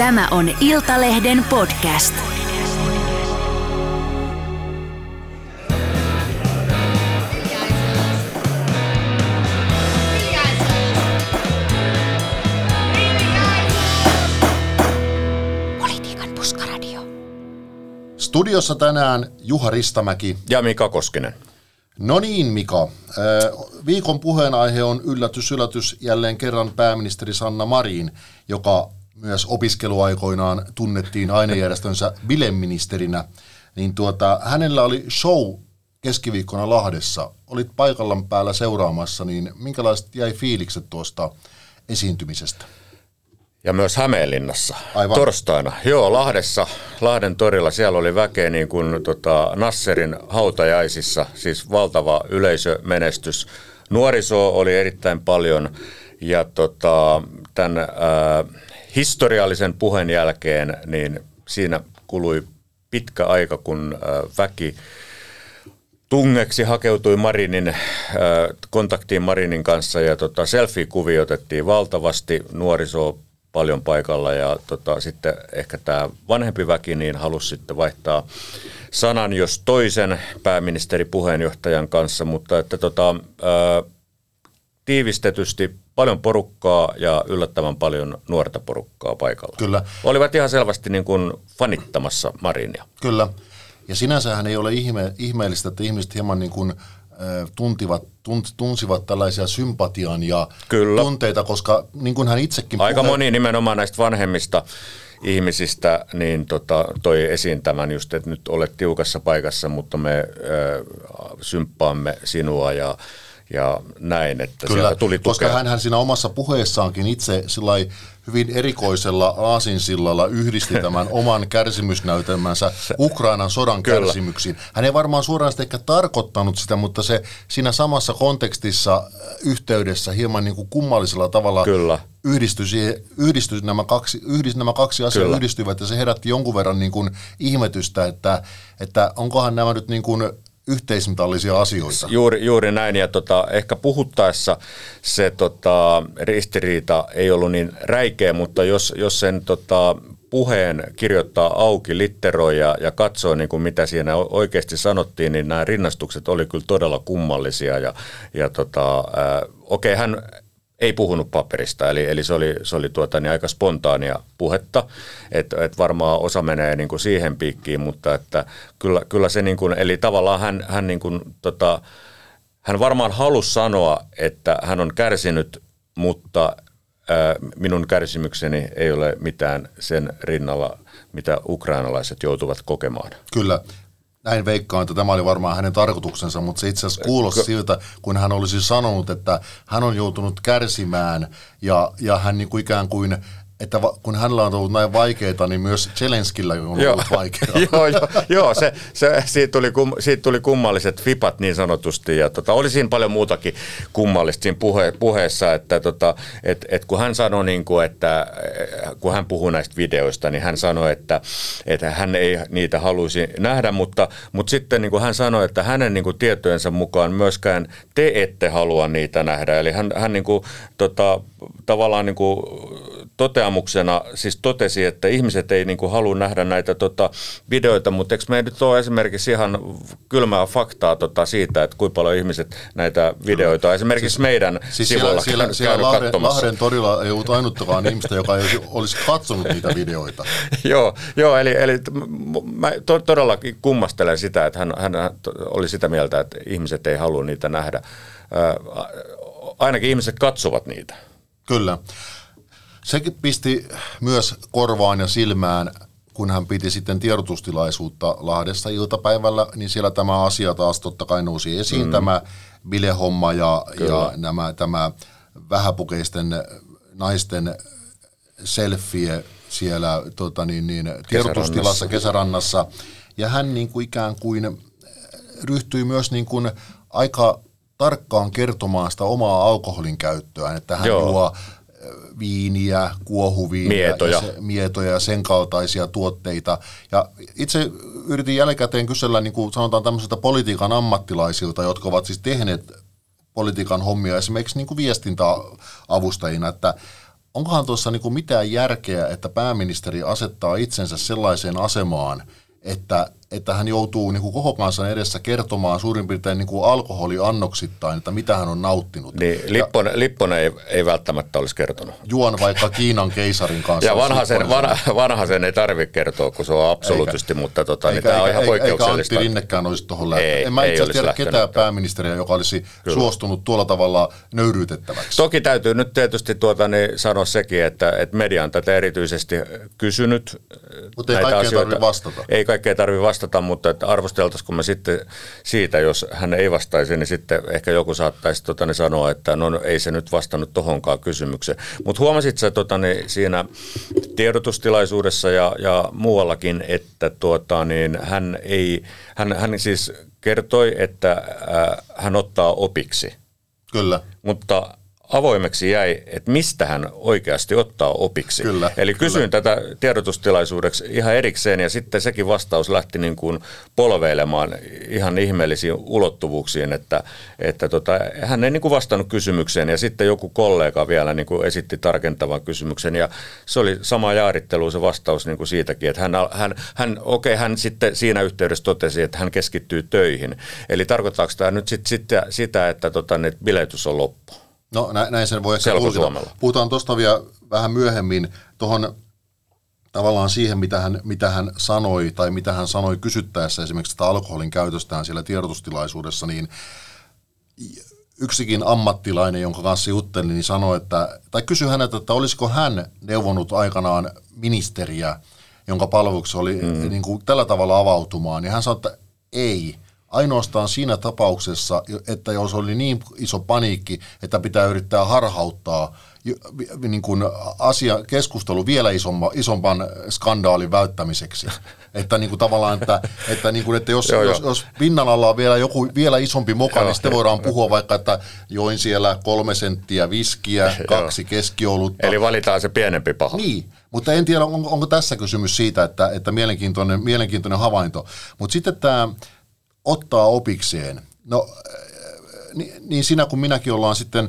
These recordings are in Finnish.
Tämä on Iltalehden podcast. Politiikan puskaradio. Studiossa tänään Juha Ristamäki. Ja Mika Koskinen. No niin, Mika. Viikon puheenaihe on yllätys, yllätys jälleen kerran pääministeri Sanna Marin, joka myös opiskeluaikoinaan tunnettiin ainejärjestönsä bileministerinä. Niin tuota, hänellä oli show keskiviikkona Lahdessa. Olit paikallan päällä seuraamassa, niin minkälaiset jäi fiilikset tuosta esiintymisestä? Ja myös Hämeenlinnassa Aivan. torstaina. Joo, Lahdessa, Lahden torilla, siellä oli väkeä niin kuin tota, Nasserin hautajaisissa, siis valtava yleisömenestys. Nuorisoa oli erittäin paljon ja tota, tämän ää, historiallisen puheen jälkeen niin siinä kului pitkä aika, kun ää, väki tungeksi hakeutui Marinin, äh, kontaktiin Marinin kanssa ja tota, selfie-kuvia otettiin valtavasti, nuorisoa paljon paikalla ja tota, sitten ehkä tämä vanhempi väki niin halusi sitten vaihtaa sanan jos toisen pääministeripuheenjohtajan kanssa, mutta että tota, äh, tiivistetysti paljon porukkaa ja yllättävän paljon nuorta porukkaa paikalla. Kyllä. Olivat ihan selvästi niin kuin fanittamassa Marinia. Kyllä. Ja sinänsähän ei ole ihme, ihmeellistä, että ihmiset hieman niin kuin, äh, tuntivat, tunt, tunsivat tällaisia sympatian ja Kyllä. tunteita, koska niin kuin hän itsekin Aika puhe- moni nimenomaan näistä vanhemmista ihmisistä niin tota, toi esiin tämän just, että nyt olet tiukassa paikassa, mutta me ö, symppaamme sinua ja, ja näin, että Kyllä, tuli koska tukea. hän, hän siinä omassa puheessaankin itse hyvin erikoisella aasinsillalla yhdisti tämän oman kärsimysnäytelmänsä Ukrainan sodan Kyllä. kärsimyksiin. Hän ei varmaan suoraan sitä ehkä tarkoittanut sitä, mutta se siinä samassa kontekstissa äh, yhteydessä hieman niin kuin kummallisella tavalla Kyllä. yhdistyi, siihen- yhdistyi nämä kaksi, yhdist, nämä kaksi asiaa Kyllä. yhdistyivät ja se herätti jonkun verran niin kuin ihmetystä, että, että onkohan nämä nyt niin kuin yhteismitallisia asioita. Juuri, juuri näin, ja tota, ehkä puhuttaessa se tota, ristiriita ei ollut niin räikeä, mutta jos, jos sen tota, puheen kirjoittaa auki, litteroi ja, katsoo, niin kuin mitä siinä oikeasti sanottiin, niin nämä rinnastukset oli kyllä todella kummallisia. Ja, ja tota, ää, okei, hän ei puhunut paperista, eli, eli se oli, se oli tuota, niin aika spontaania puhetta, että et varmaan osa menee niin kuin siihen piikkiin, mutta että kyllä, kyllä se, niin kuin, eli tavallaan hän, hän, niin kuin, tota, hän varmaan halusi sanoa, että hän on kärsinyt, mutta ää, minun kärsimykseni ei ole mitään sen rinnalla, mitä ukrainalaiset joutuvat kokemaan. Kyllä, näin veikkaan, että tämä oli varmaan hänen tarkoituksensa, mutta se itse asiassa kuulosti siltä, kun hän olisi sanonut, että hän on joutunut kärsimään ja, ja hän niin kuin ikään kuin, että va, kun hänellä on ollut näin vaikeaa, niin myös Zelenskillä on ollut vaikeaa. joo, joo, joo se, se, siitä, tuli kum, siitä tuli kummalliset fipat niin sanotusti ja tota, oli siinä paljon muutakin kummallista siinä puhe, puheessa, että tota, et, et kun hän sanoi, niin kuin, että eh, kun hän puhui näistä videoista, niin hän sanoi, että, että hän ei niitä halusi nähdä, mutta, mutta sitten niin kuin hän sanoi, että hänen niin kuin tietojensa mukaan myöskään te ette halua niitä nähdä, eli hän, hän niin kuin, tota, tavallaan niin kuin, toteamuksena siis totesi, että ihmiset ei niin kuin halua nähdä näitä tota, videoita, mutta eikö me nyt ole esimerkiksi ihan kylmää faktaa tota, siitä, että kuinka paljon ihmiset näitä videoita on esimerkiksi siis, meidän Siis sivuilla siellä, siellä, käy- siellä käynyt Lahden. Lahden torilla ei ollut ainuttakaan ihmistä, joka ei olisi- katsonut niitä videoita. joo, joo, eli, eli mä to, todellakin kummastelen sitä, että hän, hän oli sitä mieltä, että ihmiset ei halua niitä nähdä. Ainakin ihmiset katsovat niitä. Kyllä. Sekin pisti myös korvaan ja silmään, kun hän piti sitten tiedotustilaisuutta Lahdessa iltapäivällä, niin siellä tämä asia taas totta kai nousi esiin, mm. tämä bilehomma ja, ja nämä, tämä vähäpukeisten naisten selfie siellä tota niin, niin, tiedotustilassa kesärannassa. Ja hän niin kuin ikään kuin ryhtyi myös niin kuin aika tarkkaan kertomaan sitä omaa alkoholin käyttöään, että hän Joo. juo viiniä, kuohuviiniä, Mietoja. Ja, se, mietoja ja sen kaltaisia tuotteita. Ja itse yritin jälkikäteen kysellä niin kuin sanotaan tämmöisiltä politiikan ammattilaisilta, jotka ovat siis tehneet politiikan hommia esimerkiksi niin kuin viestintäavustajina, että onkohan tuossa niin kuin mitään järkeä, että pääministeri asettaa itsensä sellaiseen asemaan, että että hän joutuu niin kuin koko kansan edessä kertomaan suurin piirtein niin kuin alkoholiannoksittain, että mitä hän on nauttinut. Niin, Lipponen, Lipponen ei, ei välttämättä olisi kertonut. Juon vaikka Kiinan keisarin kanssa. Ja vanhasen, vanha, vanhasen ei tarvitse kertoa, kun se on absoluutisti, eikä, mutta tota, niin eikä, niin tämä on ihan poikkeuksellista. Eikä Antti Rinnekään olisi tuohon lähtenyt. En mä itse tiedä ketään pääministeriä, joka olisi Kyllä. suostunut tuolla tavalla nöyryytettäväksi. Toki täytyy nyt tietysti tuota, niin sanoa sekin, että, että media on tätä erityisesti kysynyt. Mutta ei kaikkea tarvitse vastata. Ei kaikkea tarvitse vastata vastata, mutta että arvosteltaisiko me sitten siitä, jos hän ei vastaisi, niin sitten ehkä joku saattaisi tota, niin sanoa, että no ei se nyt vastannut tohonkaan kysymykseen. Mutta huomasit sä tota, niin siinä tiedotustilaisuudessa ja, ja muuallakin, että tuota, niin hän, ei, hän, hän siis kertoi, että äh, hän ottaa opiksi. Kyllä. Mutta avoimeksi jäi, että mistä hän oikeasti ottaa opiksi. Kyllä, Eli kysyin kyllä. tätä tiedotustilaisuudeksi ihan erikseen ja sitten sekin vastaus lähti niin kuin polveilemaan ihan ihmeellisiin ulottuvuuksiin, että, että tota, hän ei niin kuin vastannut kysymykseen ja sitten joku kollega vielä niin kuin esitti tarkentavan kysymyksen ja se oli sama jaarittelu se vastaus niin kuin siitäkin, että hän, hän, hän, okei, hän sitten siinä yhteydessä totesi, että hän keskittyy töihin. Eli tarkoittaako tämä nyt sit, sit, sitä, että tota, biletys on loppu? No näin sen voi ehkä tulkita. Puhutaan tuosta vielä vähän myöhemmin tuohon tavallaan siihen, mitä hän, mitä hän sanoi tai mitä hän sanoi kysyttäessä esimerkiksi tätä alkoholin käytöstään siellä tiedotustilaisuudessa, niin yksikin ammattilainen, jonka kanssa juttelin, niin sanoi, että, tai kysyi häneltä, että olisiko hän neuvonut aikanaan ministeriä, jonka palveluksessa oli mm. niin kuin tällä tavalla avautumaan, niin hän sanoi, että ei, ainoastaan siinä tapauksessa, että jos oli niin iso paniikki, että pitää yrittää harhauttaa niin kuin asia, keskustelu vielä isomma, isompan skandaalin välttämiseksi. Että niin kuin tavallaan, että, että, niin kuin, että jos, joo, jos, jos pinnan alla on vielä joku vielä isompi moka, niin sitten voidaan puhua vaikka, että join siellä kolme senttiä viskiä, kaksi keskiolutta. Eli valitaan se pienempi paha. Niin, mutta en tiedä, onko, onko tässä kysymys siitä, että, että mielenkiintoinen, mielenkiintoinen havainto. Mutta sitten tämä ottaa opikseen. No niin, niin sinä kuin minäkin ollaan sitten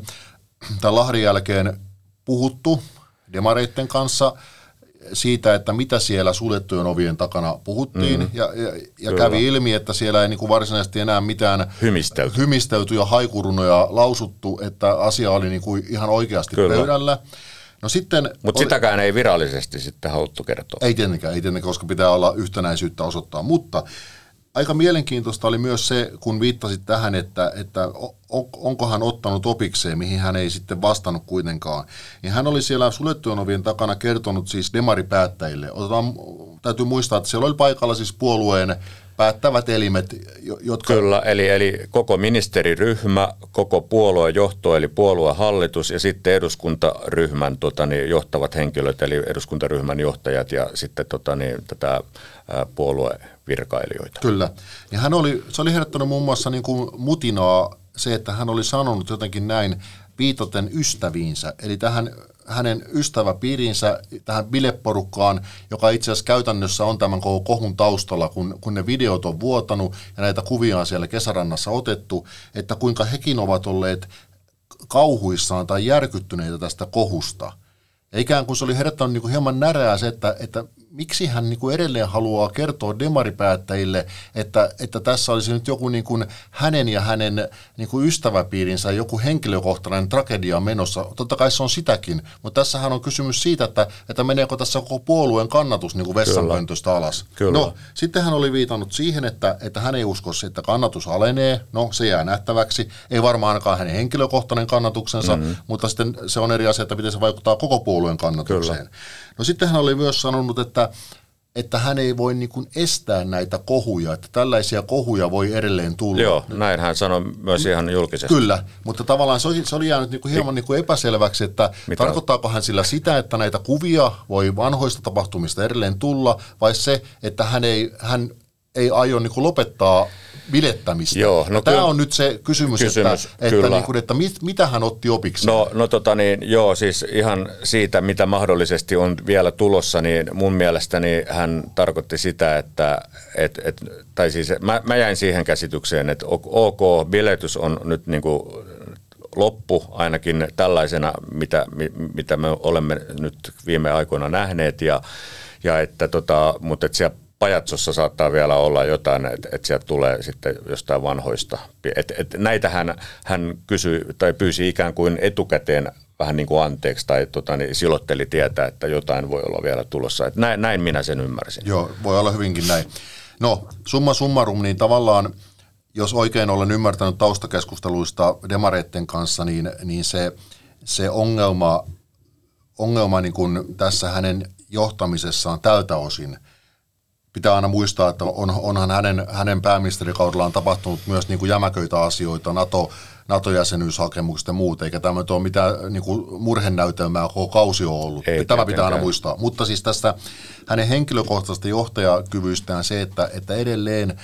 tämän Lahden jälkeen puhuttu demareitten kanssa siitä, että mitä siellä suljettujen ovien takana puhuttiin, mm. ja, ja, ja kävi ilmi, että siellä ei niin kuin varsinaisesti enää mitään hymistelty, hymistelty ja haikurunoja lausuttu, että asia oli niin kuin ihan oikeasti Kyllä. pöydällä. No sitten Mutta oli... sitäkään ei virallisesti sitten haluttu kertoa. Ei tietenkään, ei tietenkään, koska pitää olla yhtenäisyyttä osoittaa, mutta aika mielenkiintoista oli myös se, kun viittasit tähän, että, että onko hän ottanut opikseen, mihin hän ei sitten vastannut kuitenkaan. Niin hän oli siellä suljettujen ovien takana kertonut siis demaripäättäjille. Otetaan, täytyy muistaa, että siellä oli paikalla siis puolueen päättävät elimet, jotka... Kyllä, eli, eli koko ministeriryhmä, koko puoluejohto, eli puoluehallitus ja sitten eduskuntaryhmän tota, niin, johtavat henkilöt, eli eduskuntaryhmän johtajat ja sitten tota, niin, tätä puoluevirkailijoita. Kyllä. Ja hän oli, se oli herättänyt muun muassa niin kuin mutinaa se, että hän oli sanonut jotenkin näin viitoten ystäviinsä, eli tähän hänen ystäväpiirinsä, tähän bileporukkaan, joka itse asiassa käytännössä on tämän koko kohun taustalla, kun, kun ne videot on vuotanut ja näitä kuvia on siellä kesärannassa otettu, että kuinka hekin ovat olleet kauhuissaan tai järkyttyneitä tästä kohusta. Ja ikään kuin se oli herättänyt niin kuin hieman närää se, että, että miksi hän niin kuin edelleen haluaa kertoa demaripäättäjille, että, että tässä olisi nyt joku niin kuin hänen ja hänen niin kuin ystäväpiirinsä joku henkilökohtainen tragedia menossa. Totta kai se on sitäkin, mutta tässähän on kysymys siitä, että, että meneekö tässä koko puolueen kannatus niin kuin vessanpöntöstä alas. Kyllä. No, sitten hän oli viitannut siihen, että, että hän ei usko, että kannatus alenee. No, se jää nähtäväksi. Ei varmaan ainakaan hänen henkilökohtainen kannatuksensa, mm-hmm. mutta sitten se on eri asia, että miten se vaikuttaa koko puolueen kannatukseen. Kyllä. No sitten hän oli myös sanonut, että että hän ei voi niin kuin estää näitä kohuja, että tällaisia kohuja voi edelleen tulla. Joo, näin hän sanoi myös ihan julkisesti. Kyllä, mutta tavallaan se oli, se oli jäänyt niin kuin hieman niin kuin epäselväksi, että Mitä? tarkoittaako hän sillä sitä, että näitä kuvia voi vanhoista tapahtumista edelleen tulla, vai se, että hän ei, hän ei aio niin kuin lopettaa bilettämistä. Joo, no Tämä kyllä, on nyt se kysymys, kysymys että, että, niin kuin, että mit, mitä hän otti opiksi? No, no tota niin, joo, siis ihan siitä, mitä mahdollisesti on vielä tulossa, niin mun mielestäni hän tarkoitti sitä, että, et, et, tai siis mä, mä jäin siihen käsitykseen, että ok, biletys on nyt niin kuin loppu ainakin tällaisena, mitä, mitä me olemme nyt viime aikoina nähneet. Ja, ja että tota, mutta että siellä pajatsossa saattaa vielä olla jotain, että, että sieltä tulee sitten jostain vanhoista. Et, et näitä hän, hän kysyi tai pyysi ikään kuin etukäteen vähän niin kuin anteeksi tai tota, niin silotteli tietää, että jotain voi olla vielä tulossa. Et näin, näin minä sen ymmärsin. Joo, voi olla hyvinkin näin. No, summa summarum, niin tavallaan, jos oikein olen ymmärtänyt taustakeskusteluista demareitten kanssa, niin, niin se, se ongelma, ongelma niin kuin tässä hänen johtamisessaan tältä osin – pitää aina muistaa, että on, onhan hänen, hänen pääministerikaudellaan tapahtunut myös niin kuin jämäköitä asioita, NATO, NATO-jäsenyyshakemukset ja muut, eikä tämä ole mitään niin kuin murhenäytelmää koko kausi on ollut. Ei, tämä pitää aina muistaa. Mutta siis tästä hänen henkilökohtaisesta johtajakyvystään se, että, että edelleen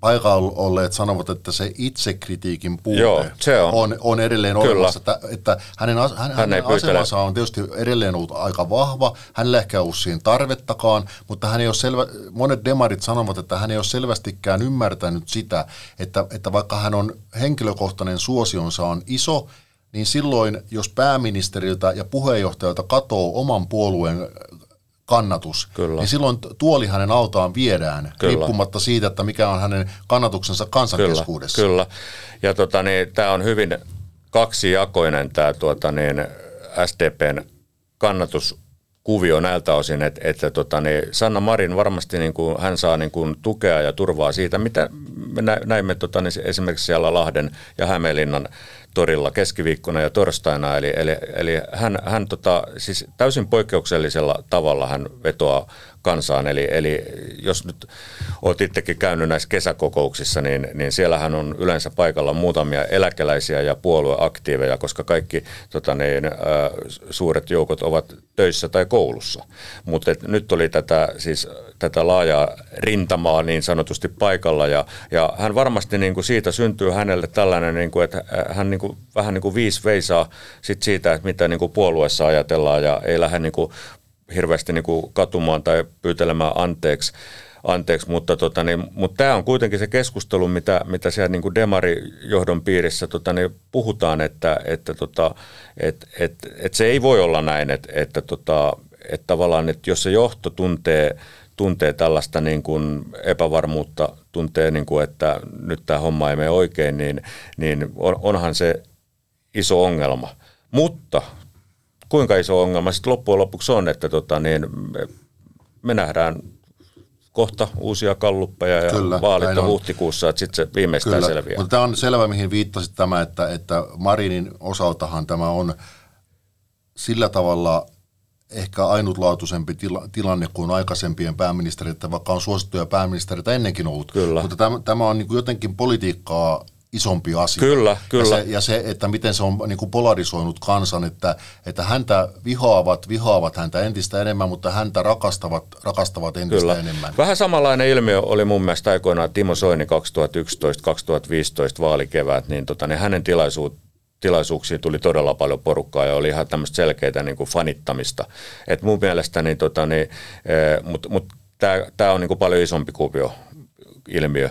paikalla olleet sanovat, että se itsekritiikin puute Joo, se on. On, on edelleen Kyllä. olemassa. Että, että hänen, hän, hänen asemansa on tietysti edelleen ollut aika vahva. Hänellä ehkä ollut siinä tarvettakaan, mutta hän ei ole selvä, monet demarit sanovat, että hän ei ole selvästikään ymmärtänyt sitä, että, että vaikka hän on henkilökohtainen suosionsa on iso, niin silloin, jos pääministeriltä ja puheenjohtajalta katoo oman puolueen kannatus, Kyllä. niin silloin tuoli hänen autaan viedään, Kyllä. riippumatta siitä, että mikä on hänen kannatuksensa kansankeskuudessa. Kyllä, Kyllä. ja tota, niin, tämä on hyvin kaksijakoinen tämä tuota, niin, SDPn kannatus kuvio näiltä osin, että, että tota, niin Sanna Marin varmasti niin kuin, hän saa niin kuin, tukea ja turvaa siitä, mitä me näimme tota, niin esimerkiksi siellä Lahden ja Hämeenlinnan torilla keskiviikkona ja torstaina. Eli, eli, eli hän, hän tota, siis täysin poikkeuksellisella tavalla hän vetoaa kansaan. Eli, eli jos nyt olet itsekin käynyt näissä kesäkokouksissa, niin, niin siellähän on yleensä paikalla muutamia eläkeläisiä ja puolueaktiiveja, koska kaikki tota niin, suuret joukot ovat töissä tai koulussa. Mutta nyt oli tätä, siis, tätä laajaa rintamaa niin sanotusti paikalla ja, ja hän varmasti niin kuin siitä syntyy hänelle tällainen, niin kuin, että hän niin kuin, vähän niin kuin viisi veisaa sit siitä, että mitä niin kuin puolueessa ajatellaan ja ei lähde niin kuin hirveästi niin kuin katumaan tai pyytelemään anteeksi, anteeksi mutta, tota, niin, mutta tämä on kuitenkin se keskustelu, mitä, mitä siellä niin kuin demarijohdon piirissä tota, niin puhutaan, että, että, tota, et, et, et se ei voi olla näin, että, että, tota, että tavallaan, että jos se johto tuntee, tuntee tällaista niin kuin epävarmuutta, tuntee, niin kuin, että nyt tämä homma ei mene oikein, niin, niin on, onhan se iso ongelma. Mutta kuinka iso ongelma sitten loppujen lopuksi on, että tota, niin me, me nähdään kohta uusia kalluppeja ja Kyllä, vaalit on huhtikuussa, että sitten se viimeistään Kyllä, selviää. Mutta tämä on selvä, mihin viittasit tämä, että, että Marinin osaltahan tämä on sillä tavalla ehkä ainutlaatuisempi tila, tilanne kuin aikaisempien pääministeriöiden, vaikka on suosittuja pääministeriöitä ennenkin ollut. Kyllä. Mutta tämä, tämä on niin jotenkin politiikkaa isompi asia. Kyllä, kyllä. Ja se, ja se että miten se on niin kuin polarisoinut kansan, että, että häntä vihaavat, vihaavat häntä entistä enemmän, mutta häntä rakastavat, rakastavat entistä kyllä. enemmän. Vähän samanlainen ilmiö oli mun mielestä aikoinaan Timo Soini 2011-2015 vaalikevät, niin, tota, niin hänen tilaisuut, tilaisuuksiin tuli todella paljon porukkaa ja oli ihan tämmöistä selkeää niin kuin fanittamista. Et mun mielestä, niin, tota, niin, eh, mutta mut, tämä on niin kuin paljon isompi kuvio ilmiö.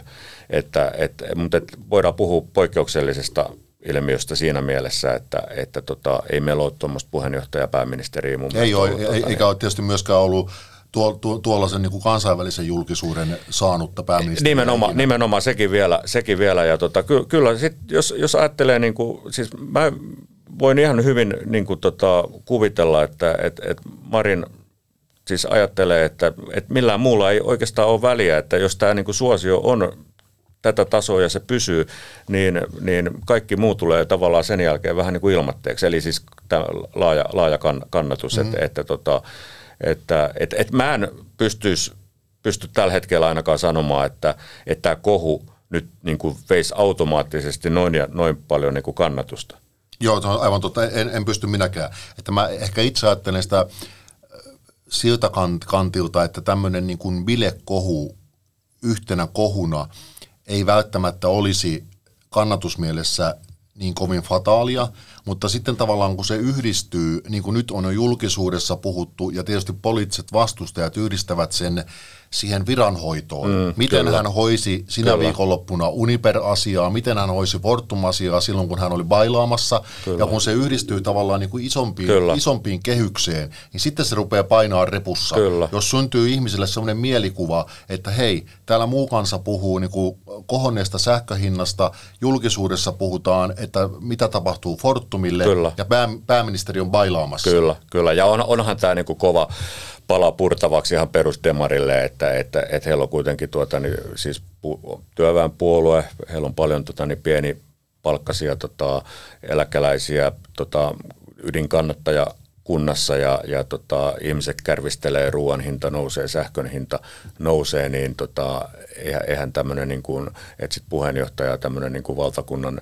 Että, et, mutta et voidaan puhua poikkeuksellisesta ilmiöstä siinä mielessä, että, että tota, ei meillä ole tuommoista puheenjohtaja pääministeriä mun Ei ole, ollut, ei, eikä niin. ole tietysti myöskään ollut tuo, tuo, tuollaisen niin kuin kansainvälisen julkisuuden saanutta pääministeriä. Nimenomaan, nimenomaan sekin vielä. Sekin vielä ja tota, ky, kyllä sit, jos, jos ajattelee, niin kuin, siis mä voin ihan hyvin niin kuin, tota, kuvitella, että et, et Marin siis ajattelee, että, että millään muulla ei oikeastaan ole väliä, että jos tämä niin kuin suosio on tätä tasoa ja se pysyy, niin, niin kaikki muu tulee tavallaan sen jälkeen vähän niin kuin ilmatteeksi. Eli siis tämä laaja, laaja kannatus, mm-hmm. että, että, tota, että, että, että mä en pystyisi, pysty tällä hetkellä ainakaan sanomaan, että, että tämä kohu nyt niin kuin veisi automaattisesti noin ja noin paljon niin kuin kannatusta. Joo, se on aivan totta. En, en pysty minäkään. Että mä ehkä itse ajattelen sitä äh, siltä kantilta, että tämmöinen niin kuin bilekohu yhtenä kohuna – ei välttämättä olisi kannatusmielessä niin kovin fataalia, mutta sitten tavallaan kun se yhdistyy, niin kuin nyt on jo julkisuudessa puhuttu, ja tietysti poliittiset vastustajat yhdistävät sen siihen viranhoitoon. Mm, miten kyllä. hän hoisi sinä kyllä. viikonloppuna Uniper-asiaa, miten hän hoisi Fortum-asiaa silloin, kun hän oli bailaamassa. Kyllä. Ja kun se yhdistyy tavallaan niin kuin isompiin, isompiin kehykseen, niin sitten se rupeaa painaa repussa. Kyllä. Jos syntyy ihmisille sellainen mielikuva, että hei, täällä muu kansa puhuu niin kuin kohonneesta sähköhinnasta, julkisuudessa puhutaan, että mitä tapahtuu Fortumille, kyllä. ja pää, pääministeri on bailaamassa. Kyllä, kyllä. ja on, onhan tämä niin kuin kova pala purtavaksi ihan perusdemarille, että, että, että heillä on kuitenkin tuota, niin, siis pu, työväenpuolue, heillä on paljon tota, niin, pieni palkkaisia tota, eläkeläisiä tota, ydinkannattaja kunnassa ja, ja tota, ihmiset kärvistelee, ruoan hinta nousee, sähkön hinta nousee, niin tota, eihän, eihän tämmöinen, niin kuin, että sit puheenjohtaja, tämmöinen niin kuin valtakunnan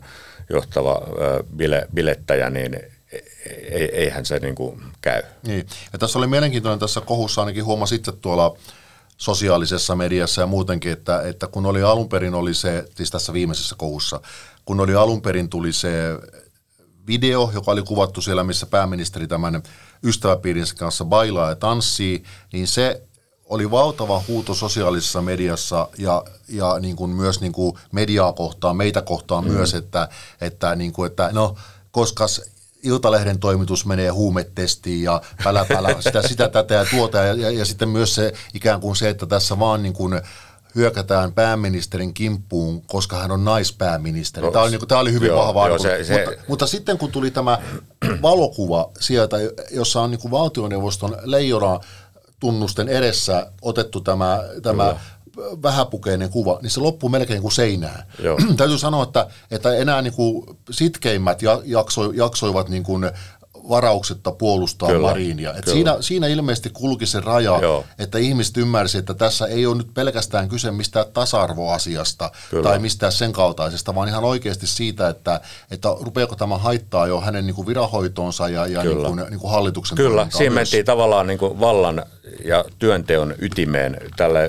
johtava ö, bile, bilettäjä, niin eihän se niin kuin käy. Niin. Ja tässä oli mielenkiintoinen tässä kohussa, ainakin huomasi itse tuolla sosiaalisessa mediassa ja muutenkin, että, että kun oli alun perin oli se, siis tässä viimeisessä kohussa, kun oli alun perin tuli se video, joka oli kuvattu siellä, missä pääministeri tämän ystäväpiirinsä kanssa bailaa ja tanssii, niin se oli valtava huuto sosiaalisessa mediassa ja, ja niin kuin myös niin kuin mediaa kohtaan, meitä kohtaan mm. myös, että, että, niin kuin, että no, koska Iltalehden toimitus menee huumetestiin ja pälä, pälä sitä, sitä, tätä ja tuota. Ja, ja, ja sitten myös se ikään kuin se, että tässä vaan niin kuin hyökätään pääministerin kimppuun, koska hän on naispääministeri. Tämä oli, niin kuin, tämä oli hyvin joo, vahva joo, se, se... Mutta, mutta sitten kun tuli tämä valokuva sieltä, jossa on niin kuin valtioneuvoston leijona tunnusten edessä otettu tämä, tämä vähäpukeinen kuva, niin se loppuu melkein kuin seinään. Täytyy sanoa, että, että enää niin kuin sitkeimmät jakso, jaksoivat niin kuin varauksetta puolustaa kyllä, Marinia. Et siinä, siinä ilmeisesti kulki se raja, Joo. että ihmiset ymmärsivät, että tässä ei ole nyt pelkästään kyse mistään tasa-arvoasiasta kyllä. tai mistään sen kaltaisesta, vaan ihan oikeasti siitä, että, että rupeako tämä haittaa jo hänen niin kuin viranhoitoonsa ja, ja niin kuin, niin kuin hallituksen Kyllä, siinä myös. mentiin tavallaan niin kuin vallan ja työnteon ytimeen tällä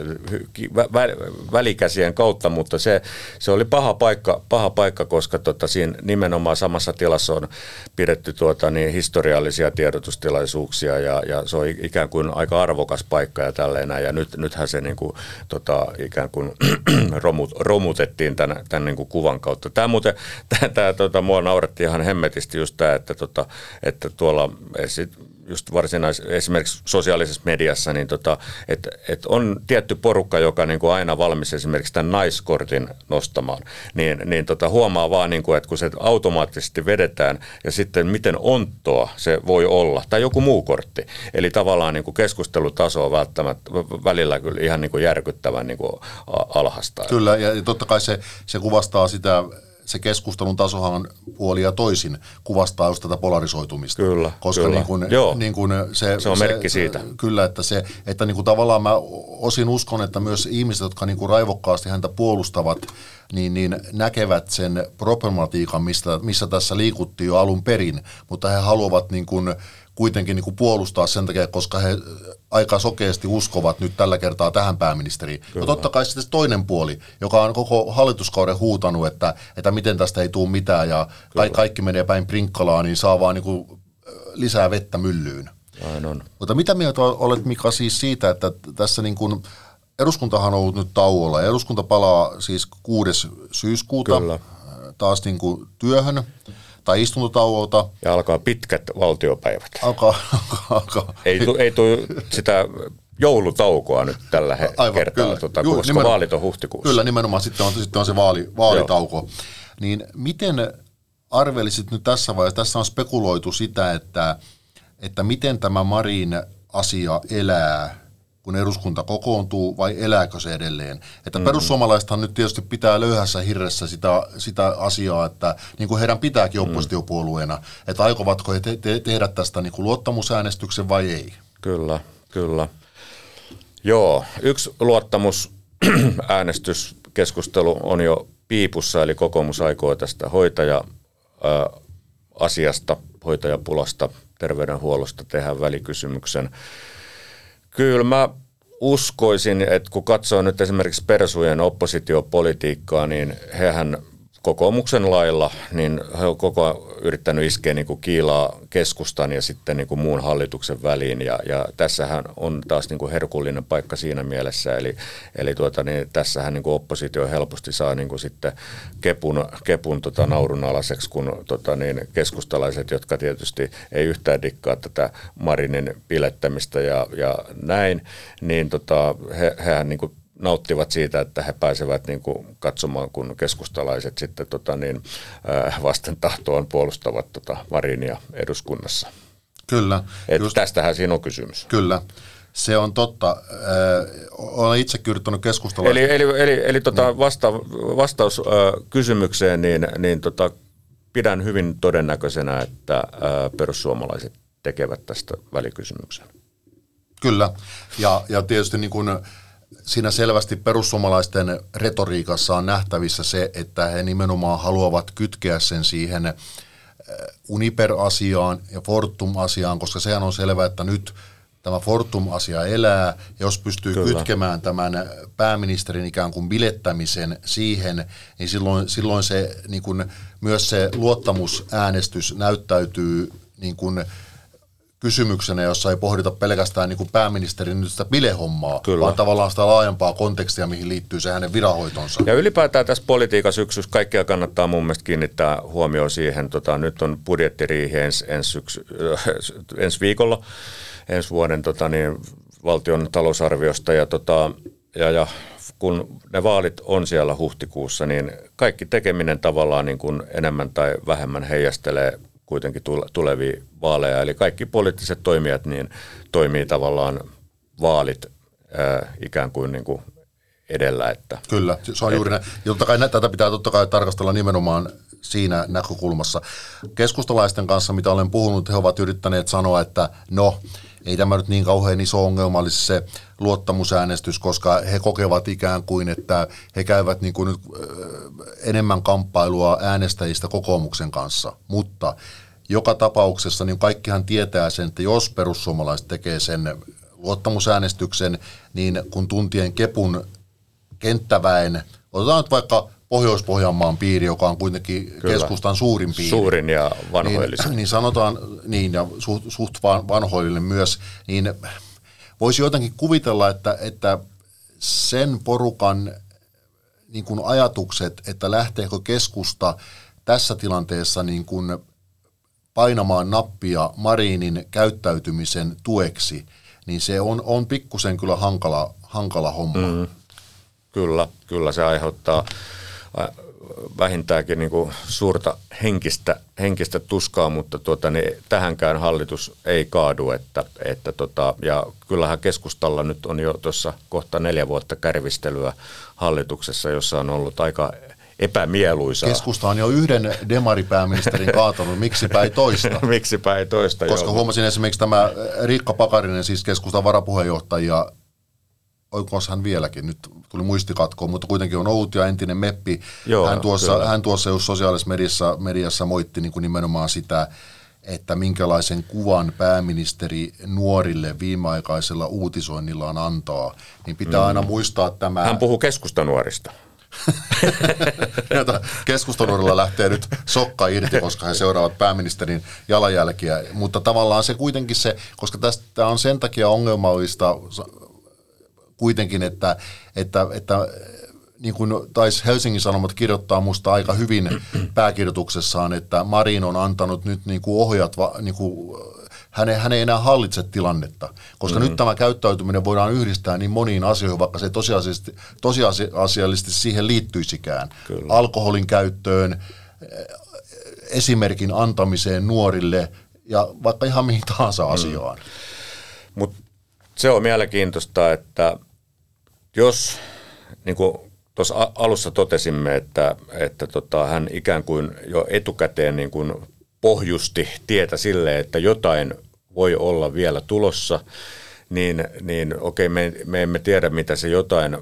välikäsien kautta, mutta se, se oli paha paikka, paha paikka koska tota, siinä nimenomaan samassa tilassa on pidetty tuota, niin historiallisia tiedotustilaisuuksia ja, ja se on ikään kuin aika arvokas paikka ja tälleen Ja nyt, nythän se niin kuin, tota, ikään kuin romut, romutettiin tämän, tämän niin kuin kuvan kautta. Tämä muuten, tämä, tämä tota, mua nauretti ihan hemmetisti just tämä, että, tota, että tuolla just varsinais, esimerkiksi sosiaalisessa mediassa, niin tota, että et on tietty porukka, joka niin kuin aina valmis esimerkiksi tämän naiskortin nostamaan, niin, niin tota, huomaa vaan, niin kuin, että kun se automaattisesti vedetään ja sitten miten onttoa se voi olla, tai joku muu kortti. Eli tavallaan niin kuin keskustelutaso on välttämättä välillä kyllä ihan niin kuin järkyttävän niin kuin alhasta. Kyllä, ja totta kai se, se kuvastaa sitä se keskustelun tasohan puoli ja toisin kuvastaa just tätä polarisoitumista. Kyllä, Koska kyllä. Niin kuin, Joo, niin kuin se, se on se, merkki siitä. Kyllä, että, se, että niin kuin tavallaan mä osin uskon, että myös ihmiset, jotka niin kuin raivokkaasti häntä puolustavat, niin, niin näkevät sen problematiikan, mistä, missä tässä liikuttiin jo alun perin, mutta he haluavat niin kuin, kuitenkin niin kuin puolustaa sen takia, koska he aika sokeasti uskovat nyt tällä kertaa tähän pääministeriin. No Kyllä. No totta kai sitten toinen puoli, joka on koko hallituskauden huutanut, että, että miten tästä ei tule mitään ja Kyllä. kaikki menee päin prinkkalaa, niin saa vaan niin kuin lisää vettä myllyyn. Näin on. Mutta mitä mieltä olet Mika siis siitä, että tässä niin kuin, eduskuntahan on ollut nyt tauolla ja eduskunta palaa siis 6. syyskuuta Kyllä. taas niin kuin työhön tai istuntotauolta. Ja alkaa pitkät valtiopäivät. Alkaa, alkaa, alkaa. Ei, tu, ei tule sitä joulutaukoa nyt tällä Aivan, kertaa, kyllä. Tuota, Juu, koska nimenomaan, vaalit on huhtikuussa. Kyllä, nimenomaan sitten on, sitten on se vaali, vaalitauko. Joo. Niin miten arvelisit nyt tässä vaiheessa, tässä on spekuloitu sitä, että, että miten tämä Marin asia elää kun eduskunta kokoontuu, vai elääkö se edelleen? Että mm-hmm. perussuomalaisethan nyt tietysti pitää löyhässä hirressä sitä, sitä asiaa, että niin kuin heidän pitääkin mm. oppositiopuolueena, että aikovatko he te- te- tehdä tästä niin kuin luottamusäänestyksen vai ei? Kyllä, kyllä. Joo, yksi luottamusäänestyskeskustelu on jo piipussa, eli kokoomus aikoo tästä hoitaja-asiasta, hoitajapulasta, terveydenhuollosta tehdä välikysymyksen. Kyllä mä uskoisin, että kun katsoo nyt esimerkiksi Persujen oppositiopolitiikkaa, niin hehän kokoomuksen lailla, niin he on koko ajan yrittänyt iskeä niin kuin kiilaa keskustan ja sitten niin kuin muun hallituksen väliin. Ja, ja tässähän on taas niin kuin herkullinen paikka siinä mielessä. Eli, eli tuota, niin tässähän niin kuin oppositio helposti saa niin kuin sitten kepun, kepun tota naurunalaiseksi, kun tota, niin keskustalaiset, jotka tietysti ei yhtään dikkaa tätä Marinin pilettämistä ja, ja näin, niin tota, he, hehän niin kuin nauttivat siitä, että he pääsevät niin kuin katsomaan, kun keskustalaiset sitten tota niin, vasten tahtoon puolustavat tota Marinia eduskunnassa. Kyllä. Et just, tästähän siinä on kysymys. Kyllä. Se on totta. olen itse yrittänyt keskustella. Eli, eli, eli, eli tota niin. vasta, vastaus äh, kysymykseen, niin, niin tota, pidän hyvin todennäköisenä, että äh, perussuomalaiset tekevät tästä välikysymyksen. Kyllä. Ja, ja tietysti niin kuin, siinä selvästi perussuomalaisten retoriikassa on nähtävissä se, että he nimenomaan haluavat kytkeä sen siihen äh, Uniper-asiaan ja Fortum-asiaan, koska sehän on selvää, että nyt tämä Fortum-asia elää. Jos pystyy Kyllä. kytkemään tämän pääministerin ikään kuin bilettämisen siihen, niin silloin, silloin se, niin kuin, myös se luottamusäänestys näyttäytyy niin kuin, kysymyksenä, jossa ei pohdita pelkästään niin kuin pääministerin nyt sitä bilehommaa, Kyllä. vaan tavallaan sitä laajempaa kontekstia, mihin liittyy se hänen viranhoitonsa. Ja ylipäätään tässä politiikassa syksyssä kaikkia kannattaa mun mielestä kiinnittää huomioon siihen. Tota, nyt on budjettiriihi ens, ens, syksy, äh, ensi viikolla, ensi vuoden tota, niin, valtion talousarviosta ja, tota, ja, ja kun ne vaalit on siellä huhtikuussa, niin kaikki tekeminen tavallaan niin kuin enemmän tai vähemmän heijastelee kuitenkin tulevia vaaleja. Eli kaikki poliittiset toimijat niin toimii tavallaan vaalit ää, ikään kuin, niin kuin edellä. Että, Kyllä, se on et, juuri näin. Totta kai tätä pitää totta kai tarkastella nimenomaan siinä näkökulmassa. Keskustalaisten kanssa, mitä olen puhunut, he ovat yrittäneet sanoa, että no, ei tämä nyt niin kauhean iso ongelma olisi se luottamusäänestys, koska he kokevat ikään kuin, että he käyvät niin kuin nyt enemmän kamppailua äänestäjistä kokoomuksen kanssa. Mutta joka tapauksessa niin kaikkihan tietää sen, että jos perussuomalaiset tekee sen luottamusäänestyksen, niin kun tuntien kepun kenttäväen, otetaan nyt vaikka Pohjois-Pohjanmaan piiri, joka on kuitenkin Kyllä. keskustan suurin piiri. Suurin ja vanhoillinen. Niin, niin sanotaan, niin ja suht, suht vanhoillinen myös, niin voisi jotenkin kuvitella, että, että sen porukan niin kuin ajatukset, että lähteekö keskusta tässä tilanteessa niin kuin painamaan nappia Marinin käyttäytymisen tueksi, niin se on, on pikkusen kyllä hankala, hankala homma. Mm, kyllä, kyllä se aiheuttaa vähintäänkin niin kuin suurta henkistä, henkistä tuskaa, mutta tuota, niin tähänkään hallitus ei kaadu. Että, että tota, ja kyllähän keskustalla nyt on jo tuossa kohta neljä vuotta kärvistelyä hallituksessa, jossa on ollut aika epämieluisaa. Keskusta on jo yhden demaripääministerin kaatanut, miksipä ei toista. miksipä ei toista, Koska joo. huomasin esimerkiksi tämä Riikka Pakarinen, siis keskustan varapuheenjohtaja, oikoos hän vieläkin, nyt tuli muistikatkoon, mutta kuitenkin on Outia entinen meppi. Joo, hän, tuossa, hän tuossa just sosiaalisessa mediassa, mediassa moitti niin kuin nimenomaan sitä, että minkälaisen kuvan pääministeri nuorille viimeaikaisella uutisoinnillaan antaa, niin pitää mm. aina muistaa tämä... Hän puhuu keskustanuorista. Keskustanuorilla lähtee nyt sokka irti, koska he seuraavat pääministerin jalanjälkiä, mutta tavallaan se kuitenkin se, koska tästä on sen takia ongelmallista kuitenkin, että, että, että niin kuin taisi Helsingin Sanomat kirjoittaa musta aika hyvin pääkirjoituksessaan, että Marin on antanut nyt niin kuin ohjat, niin kuin, hän, ei, hän ei enää hallitse tilannetta, koska mm-hmm. nyt tämä käyttäytyminen voidaan yhdistää niin moniin asioihin, vaikka se tosiasiallisesti, tosiasiallisesti siihen liittyisikään. Kyllä. Alkoholin käyttöön, esimerkin antamiseen nuorille ja vaikka ihan mihin tahansa mm. asiaan. Mutta se on mielenkiintoista, että jos niin kuin tuossa alussa totesimme, että, että tota, hän ikään kuin jo etukäteen niin kuin pohjusti tietä sille, että jotain voi olla vielä tulossa, niin, niin okei, me, me emme tiedä, mitä se jotain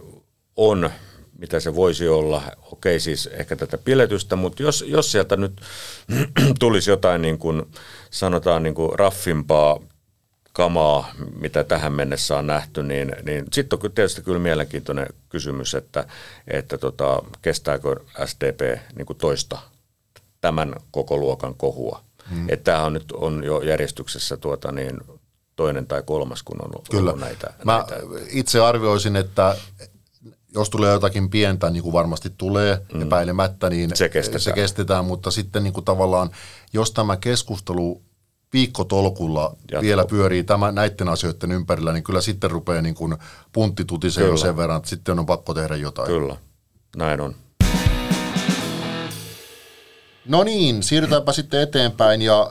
on, mitä se voisi olla. Okei, siis ehkä tätä piletystä, mutta jos, jos sieltä nyt tulisi jotain niin kuin, sanotaan niin kuin raffimpaa kamaa, mitä tähän mennessä on nähty, niin, niin sitten on tietysti kyllä mielenkiintoinen kysymys, että, että tota, kestääkö SDP niin kuin toista tämän koko luokan kohua. Hmm. Että tämähän on nyt on jo järjestyksessä tuota niin, toinen tai kolmas, kun on Kyllä. ollut näitä. Mä näitä. itse arvioisin, että jos tulee jotakin pientä, niin kuin varmasti tulee mm. epäilemättä, niin Se kestetään. se kestetään, mutta sitten niin kuin tavallaan, jos tämä keskustelu viikkotolkulla Jatkuu. vielä pyörii tämä, näiden asioiden ympärillä, niin kyllä sitten rupeaa niin kuin puntti tutisee jo sen verran, että sitten on pakko tehdä jotain. Kyllä, näin on. No niin, siirrytäänpä sitten eteenpäin ja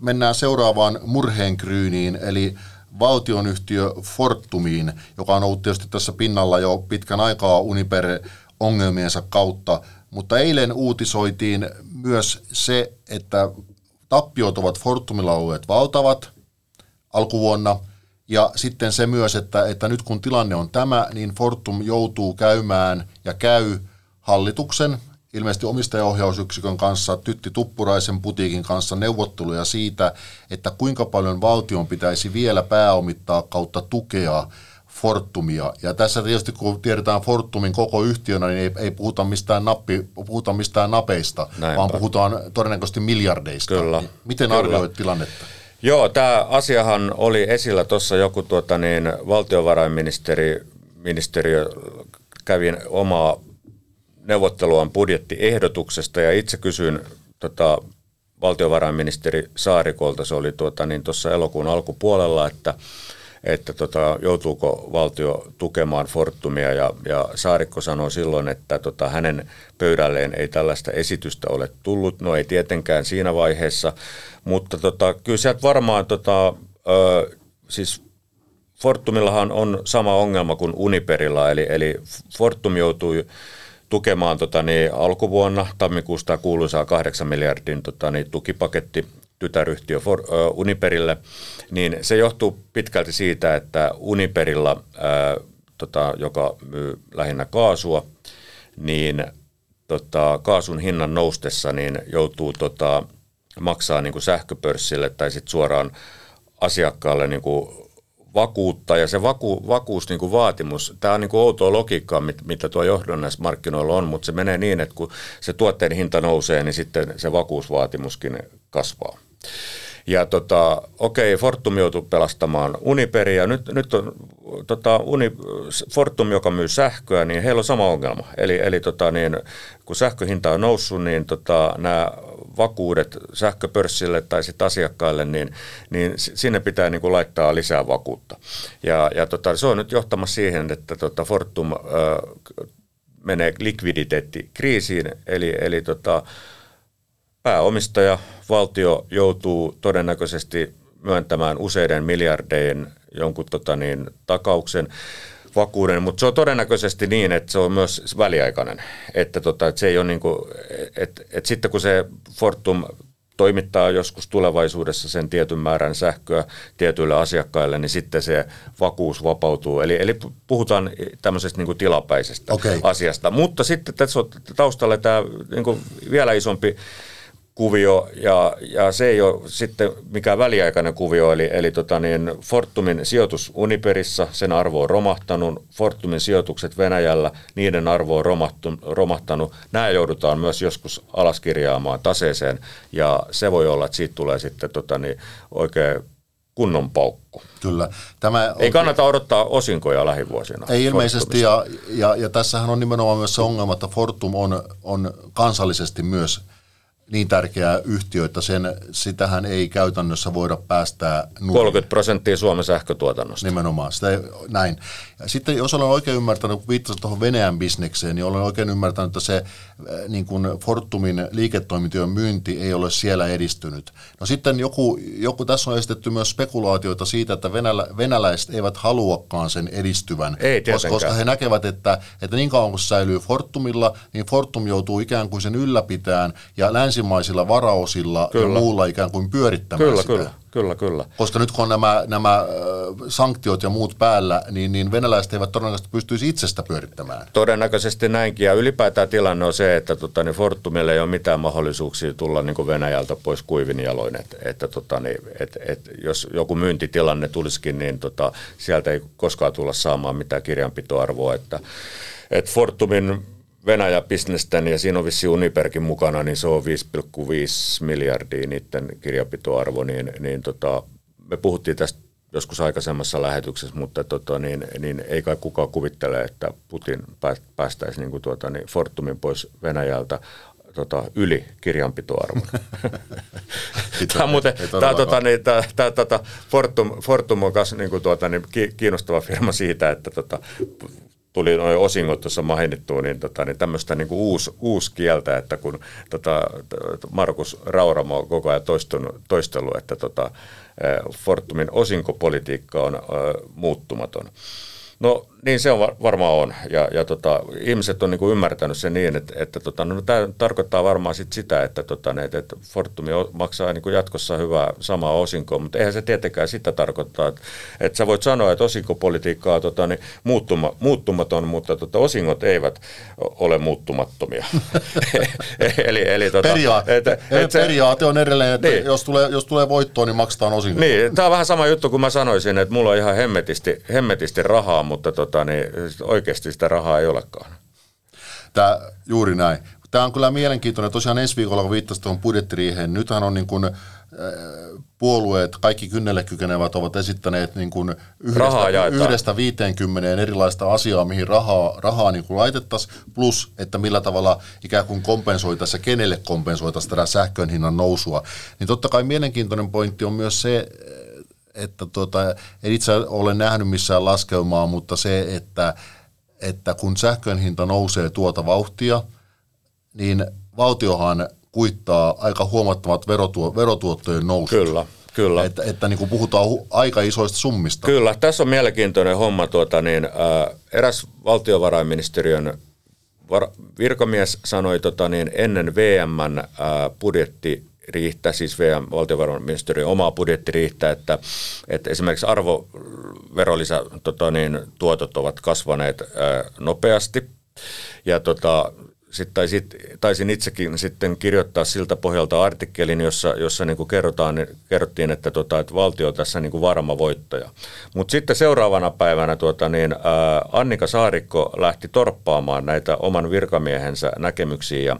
mennään seuraavaan murheenkryyniin, eli valtionyhtiö Fortumiin, joka on ollut tietysti tässä pinnalla jo pitkän aikaa Uniper-ongelmiensa kautta, mutta eilen uutisoitiin myös se, että tappiot ovat Fortumilla olleet valtavat alkuvuonna, ja sitten se myös, että, että nyt kun tilanne on tämä, niin Fortum joutuu käymään ja käy hallituksen, ilmeisesti omistajaohjausyksikön kanssa, Tytti Tuppuraisen putiikin kanssa neuvotteluja siitä, että kuinka paljon valtion pitäisi vielä pääomittaa kautta tukea Fortumia. Ja tässä tietysti kun tiedetään Fortumin koko yhtiönä, niin ei, ei puhuta, mistään nappi, puhuta mistään napeista, Näinpä. vaan puhutaan todennäköisesti miljardeista. Kyllä. Miten Kyllä. arvioit tilannetta? Joo, tämä asiahan oli esillä tuossa joku tuota niin, valtiovarainministeri ministeriö kävi omaa neuvotteluaan budjettiehdotuksesta ja itse kysyin tota, valtiovarainministeri Saarikolta, se oli tuota, niin tuossa elokuun alkupuolella, että, että tota, joutuuko valtio tukemaan Fortumia? Ja, ja Saarikko sanoi silloin, että tota, hänen pöydälleen ei tällaista esitystä ole tullut, no ei tietenkään siinä vaiheessa, mutta tota, kyllä sieltä varmaan tota, ö, siis Fortumillahan on sama ongelma kuin Uniperilla, eli, eli Fortum joutui tukemaan tota, niin, alkuvuonna tammikuusta kuuluisaa 8 miljardin tota, niin, tukipaketti tytäryhtiö For, ö, Uniperille, niin se johtuu pitkälti siitä, että Uniperilla, ö, tota, joka myy lähinnä kaasua, niin tota, kaasun hinnan noustessa niin joutuu tota, maksaa niin kuin sähköpörssille tai sitten suoraan asiakkaalle niin kuin vakuutta ja se vaku, vakuus niin kuin vaatimus, tämä on niin kuin outoa logiikkaa, mit, mitä tuo johdannaismarkkinoilla on, mutta se menee niin, että kun se tuotteen hinta nousee, niin sitten se vakuusvaatimuskin kasvaa. Ja tota, okei, Fortum joutui pelastamaan Uniperia. Nyt, nyt on tota, Uni, Fortum, joka myy sähköä, niin heillä on sama ongelma. Eli, eli tota, niin, kun sähköhinta on noussut, niin tota, nämä vakuudet sähköpörssille tai sitten asiakkaille, niin, niin sinne pitää niin kuin laittaa lisää vakuutta. Ja, ja tota, se on nyt johtamassa siihen, että tota, Fortum ö, menee likviditeettikriisiin, eli, eli tota, pääomistaja, valtio joutuu todennäköisesti myöntämään useiden miljardeiden jonkun tota niin, takauksen vakuuden, mutta se on todennäköisesti niin, että se on myös väliaikainen. Että, tota, että se ei ole niin kuin, että, että sitten kun se Fortum toimittaa joskus tulevaisuudessa sen tietyn määrän sähköä tietyille asiakkaille, niin sitten se vakuus vapautuu. Eli, eli puhutaan tämmöisestä niin kuin tilapäisestä Okei. asiasta. Mutta sitten tässä on taustalla tämä niin kuin vielä isompi kuvio, ja, ja se ei ole sitten mikään väliaikainen kuvio, eli, eli tota niin, Fortumin sijoitus Uniperissa, sen arvo on romahtanut, Fortumin sijoitukset Venäjällä, niiden arvo on romahtu, romahtanut. Nämä joudutaan myös joskus alaskirjaamaan taseeseen, ja se voi olla, että siitä tulee sitten tota niin, oikein kunnon paukku. Kyllä. Tämä Ei kannata odottaa osinkoja lähivuosina. Ei ilmeisesti, ja, ja, ja tässähän on nimenomaan myös se ongelma, että Fortum on, on kansallisesti myös niin tärkeä yhtiö, että sen, sitähän ei käytännössä voida päästää nurin. 30 prosenttia Suomen sähkötuotannosta. Nimenomaan, sitä ei, näin. Ja sitten jos olen oikein ymmärtänyt, kun viittasit tuohon Venäjän bisnekseen, niin olen oikein ymmärtänyt, että se äh, niin kuin Fortumin liiketoimintojen myynti ei ole siellä edistynyt. No sitten joku, joku tässä on esitetty myös spekulaatioita siitä, että venälä, venäläiset eivät haluakaan sen edistyvän, Ei koska, koska he näkevät, että, että niin kauan kuin se säilyy Fortumilla, niin Fortum joutuu ikään kuin sen ylläpitään, ja länsi länsimaisilla varaosilla kyllä. ja muulla ikään kuin pyörittämään kyllä, sitä. Kyllä, kyllä, kyllä. Koska nyt kun on nämä, nämä sanktiot ja muut päällä, niin, niin venäläiset eivät todennäköisesti pystyisi itsestä pyörittämään. Todennäköisesti näinkin. Ja ylipäätään tilanne on se, että tota, niin Fortumille ei ole mitään mahdollisuuksia tulla niin Venäjältä pois kuivin jaloin. Että, että tota, niin, et, et, jos joku myyntitilanne tulisikin, niin tota, sieltä ei koskaan tulla saamaan mitään kirjanpitoarvoa. Että, et Fortumin Venäjä-bisnesten ja siinä on vissi Uniperkin mukana, niin se on 5,5 miljardia niiden kirjapitoarvo, niin, niin tota, me puhuttiin tästä joskus aikaisemmassa lähetyksessä, mutta tota, niin, niin ei kai kukaan kuvittele, että Putin päästäisi niin kuin tuota, niin Fortumin pois Venäjältä tota, yli kirjanpitoarvon. tämä on muuten, tämä, tota, niin, tämä, tämä, tota, Fortum, Fortum on myös niin kuin, tuota, niin, kiinnostava firma siitä, että tota, tuli noin osingot tuossa mainittua, niin, tota, niin tämmöistä niin uusi, uusi kieltä, että kun tota, Markus Rauramo on koko ajan toistunut, toistellut, että tota, Fortumin osinkopolitiikka on ä, muuttumaton. No niin se on varmaan on. Ja, ja tota, ihmiset on niinku ymmärtänyt sen niin, että, että tota, no, tämä tarkoittaa varmaan sit sitä, että, tota, ne, että Fortumi maksaa niinku jatkossa hyvää samaa osinkoa, mutta eihän se tietenkään sitä tarkoittaa, että, että sä voit sanoa, että osinkopolitiikka on tota, niin, muuttuma, muuttumaton, mutta tota, osingot eivät ole muuttumattomia. eli, eli, tota, Periaate, et, et se, periaate on edelleen, että niin. jos, tulee, jos tulee voittoa, niin maksetaan osinkoa. Niin, tämä on vähän sama juttu kuin mä sanoisin, että mulla on ihan hemmetisti, hemmetisti rahaa, mutta tota, tota, niin oikeasti sitä rahaa ei olekaan. Tämä, juuri näin. Tämä on kyllä mielenkiintoinen. Tosiaan ensi viikolla, kun viittasit tuohon budjettiriiheen, nythän on niin kuin, äh, puolueet, kaikki kynnelle kykenevät ovat esittäneet niin kuin yhdestä, yhdestä 50 erilaista asiaa, mihin rahaa, rahaa niin laitettaisiin, plus että millä tavalla ikään kuin kompensoitaisiin ja kenelle kompensoitaisiin tätä sähkön hinnan nousua. Niin totta kai mielenkiintoinen pointti on myös se, että tuota, en itse ole nähnyt missään laskelmaa, mutta se, että, että kun sähkön hinta nousee tuota vauhtia, niin valtiohan kuittaa aika huomattavat verotuo, verotuottojen nousut. Kyllä. Kyllä. Että, että niin kuin puhutaan aika isoista summista. Kyllä, tässä on mielenkiintoinen homma. Tuota, niin, ää, eräs valtiovarainministeriön var, virkamies sanoi tota, niin, ennen VMn ää, budjetti riittää, siis VM, valtiovarainministeriön omaa budjetti riittää, että, että esimerkiksi arvoverolisä tota niin, tuotot ovat kasvaneet ää, nopeasti. Ja tota, sitten taisit, taisin itsekin sitten kirjoittaa siltä pohjalta artikkelin, jossa, jossa niin kuin kerrotaan, kerrottiin, että, tota, että valtio on tässä niin kuin varma voittaja. Mutta sitten seuraavana päivänä tuota, niin, ää, Annika Saarikko lähti torppaamaan näitä oman virkamiehensä näkemyksiä ja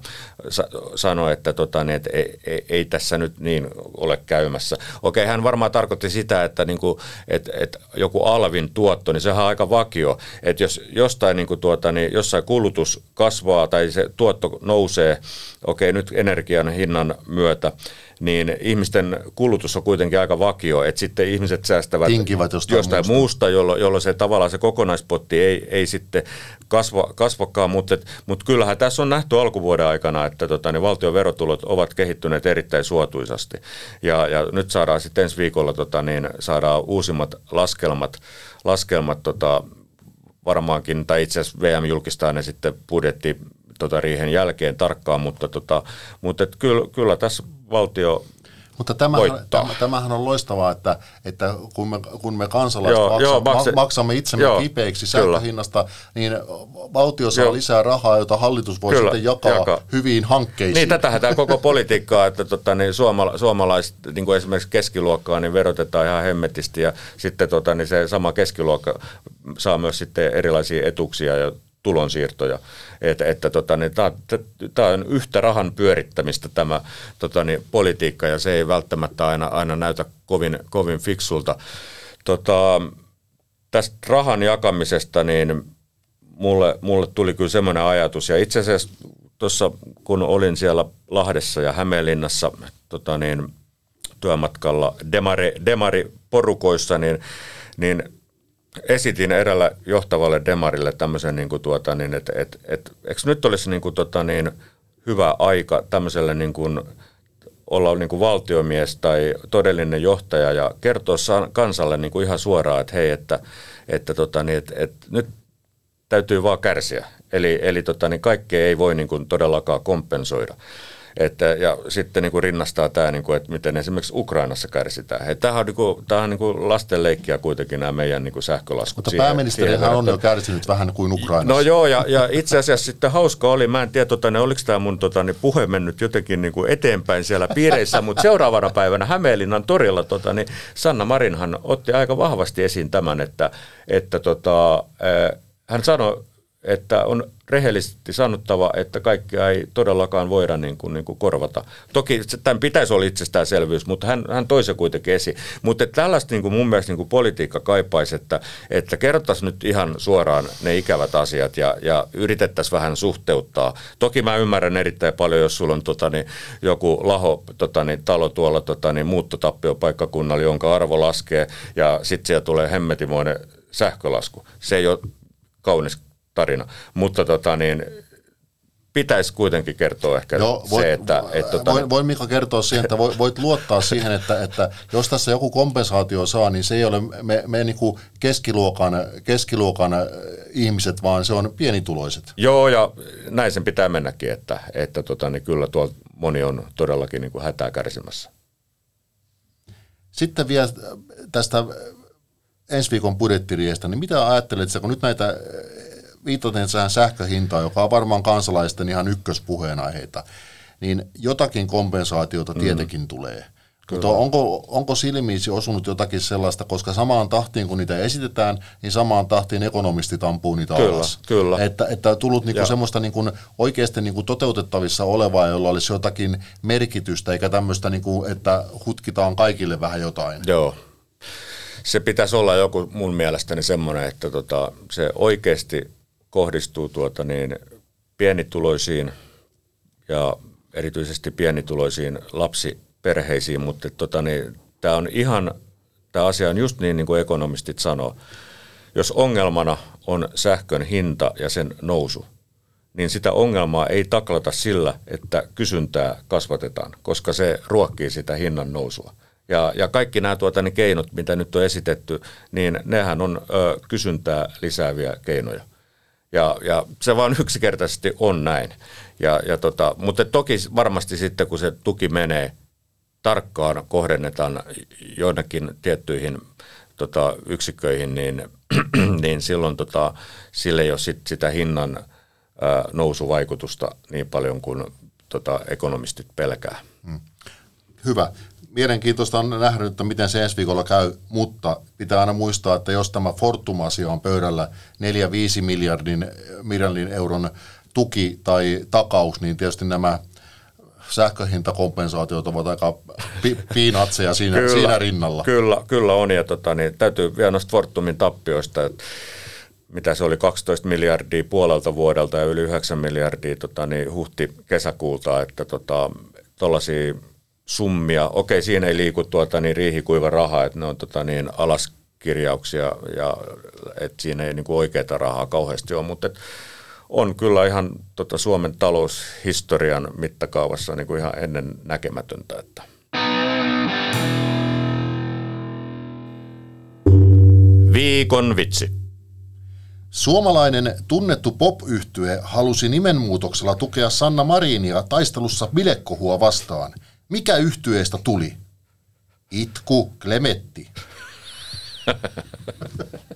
sa- sanoi, että, tota, niin, että ei, ei, ei tässä nyt niin ole käymässä. Okei, hän varmaan tarkoitti sitä, että niin kuin, et, et joku alvin tuotto, niin sehän on aika vakio. Että jos jostain, niin kuin tuota, niin jossain kulutus kasvaa tai se tuotto nousee, okei nyt energian hinnan myötä, niin ihmisten kulutus on kuitenkin aika vakio, että sitten ihmiset säästävät Tinkivät jostain, jostain muusta, muusta jolloin, jolloin se tavallaan se kokonaispotti ei, ei sitten kasva, kasvakaan, mutta, mutta kyllähän tässä on nähty alkuvuoden aikana, että tota, niin valtion verotulot ovat kehittyneet erittäin suotuisasti. Ja, ja nyt saadaan sitten ensi viikolla tota, niin saadaan uusimmat laskelmat, laskelmat tota, varmaankin, tai itse asiassa VM julkistaa ne sitten budjetti tota riihen jälkeen tarkkaan, mutta, tota, mutta et kyllä, kyllä tässä valtio mutta tämähän, tämä, tämähän on loistavaa, että, että kun, me, kun me kansalaiset joo, maksa, joo, makse, maksamme itsemme joo, kipeiksi sähköhinnasta, niin valtio saa joo. lisää rahaa, jota hallitus voi kyllä, sitten jakaa, jakaa hyviin hankkeisiin. Niin, tätähän tämä koko politiikkaa, että tota, niin suomala, suomalaiset, niin kuin esimerkiksi keskiluokkaa, niin verotetaan ihan hemmetisti ja sitten tota, niin se sama keskiluokka saa myös sitten erilaisia etuksia ja tulonsiirtoja. Et, että tota, niin, tämä on yhtä rahan pyörittämistä tämä tota, niin, politiikka ja se ei välttämättä aina, aina näytä kovin, kovin fiksulta. Tota, tästä rahan jakamisesta niin mulle, mulle tuli kyllä semmoinen ajatus ja itse asiassa tuossa kun olin siellä Lahdessa ja Hämeenlinnassa tota, niin, työmatkalla demari, demari porukoissa, niin, niin esitin erällä johtavalle demarille tämmöisen, niin kuin tuota, niin, että et, et, eikö nyt olisi niin kuin, tota, niin, hyvä aika tämmöiselle niin kuin, olla niin kuin valtiomies tai todellinen johtaja ja kertoa kansalle niin kuin ihan suoraan, että hei, että, että, tota, niin, että, että nyt täytyy vaan kärsiä. Eli, eli tota, niin kaikkea ei voi niin kuin todellakaan kompensoida. Että, ja sitten niin kuin rinnastaa tämä, niin kuin, että miten esimerkiksi Ukrainassa kärsitään. Tämähän on, niin kuin, tämähän on niin kuin lasten leikkiä kuitenkin nämä meidän niin kuin sähkölaskut. Mutta pääministerihän on jo kärsinyt vähän kuin Ukrainassa. No joo, ja, ja itse asiassa sitten hauska oli, mä en tiedä, tota, ne, oliko tämä mun tota, niin puhe mennyt jotenkin niin kuin eteenpäin siellä piireissä, mutta seuraavana päivänä Hämeenlinnan torilla tota, niin Sanna Marinhan otti aika vahvasti esiin tämän, että, että tota, hän sanoi, että on rehellisesti sanottava, että kaikkea ei todellakaan voida niin kuin, niin kuin korvata. Toki tämän pitäisi olla itsestäänselvyys, mutta hän, hän toi se kuitenkin esiin. Mutta tällaista niin kuin mun mielestä niin kuin politiikka kaipaisi, että, että kerrottaisiin nyt ihan suoraan ne ikävät asiat ja, ja yritettäisiin vähän suhteuttaa. Toki mä ymmärrän erittäin paljon, jos sulla on tota, niin, joku laho tota, niin, talo tuolla tota, niin, muuttotappiopaikkakunnalla, jonka arvo laskee ja sitten siellä tulee hemmetimoinen sähkölasku. Se ei ole kaunis tarina. Mutta tota, niin, pitäisi kuitenkin kertoa ehkä Joo, voit, se, että... että tota... voin, voin Mika kertoa siihen, että voit luottaa siihen, että, että jos tässä joku kompensaatio saa, niin se ei ole me, me niin kuin keskiluokan, keskiluokan äh, ihmiset, vaan se on pienituloiset. Joo, ja näin sen pitää mennäkin, että, että tota, niin kyllä tuo moni on todellakin niin kuin hätää kärsimässä. Sitten vielä tästä ensi viikon budjettiriestä, niin mitä ajattelet, kun nyt näitä viitaten tähän sähköhintaan, joka on varmaan kansalaisten ihan ykköspuheenaiheita, niin jotakin kompensaatiota mm. tietenkin tulee. Kyllä. Mutta onko, onko silmiisi osunut jotakin sellaista, koska samaan tahtiin kun niitä esitetään, niin samaan tahtiin ekonomisti ampuu niitä kyllä, alas. Kyllä. Että, että tullut niinku semmoista niinku oikeasti niinku toteutettavissa olevaa, jolla olisi jotakin merkitystä, eikä tämmöistä, niinku, että hutkitaan kaikille vähän jotain. Joo. Se pitäisi olla joku mun mielestäni semmoinen, että tota, se oikeasti kohdistuu tuota niin, pienituloisiin ja erityisesti pienituloisiin lapsiperheisiin, mutta tota niin, tämä on ihan, tämä asia on just niin, niin kuin ekonomistit sanoo. Jos ongelmana on sähkön hinta ja sen nousu, niin sitä ongelmaa ei taklata sillä, että kysyntää kasvatetaan, koska se ruokkii sitä hinnan nousua. Ja, ja kaikki nämä tuota, niin keinot, mitä nyt on esitetty, niin nehän on ö, kysyntää lisääviä keinoja. Ja, ja se vaan yksinkertaisesti on näin. Ja, ja tota, mutta toki varmasti sitten, kun se tuki menee tarkkaan, kohdennetaan jonnekin tiettyihin tota, yksikköihin, niin, niin silloin tota, sille ei ole sit sitä hinnan ää, nousuvaikutusta niin paljon kuin tota, ekonomistit pelkää. Hmm. Hyvä mielenkiintoista on nähdä, että miten se ensi viikolla käy, mutta pitää aina muistaa, että jos tämä Fortum-asia on pöydällä 4-5 miljardin, miljardin euron tuki tai takaus, niin tietysti nämä sähköhintakompensaatiot ovat aika pi- piinatseja siinä, kyllä, siinä rinnalla. Kyllä, kyllä on, ja tota, niin, täytyy vielä noista Fortumin tappioista, että mitä se oli 12 miljardia puolelta vuodelta ja yli 9 miljardia tota, niin huhti-kesäkuulta, että tota, tuollaisia summia. Okei, siinä ei liiku tuota niin riihikuiva raha, että ne on tota niin alaskirjauksia ja että siinä ei niin kuin oikeaa rahaa kauheasti ole, mutta on kyllä ihan tota Suomen taloushistorian mittakaavassa niin kuin ihan ennen näkemätöntä. Että. Viikon vitsi. Suomalainen tunnettu pop halusi nimenmuutoksella tukea Sanna Marinia taistelussa bilekkohua vastaan – mikä yhtyeestä tuli? Itku Klemetti.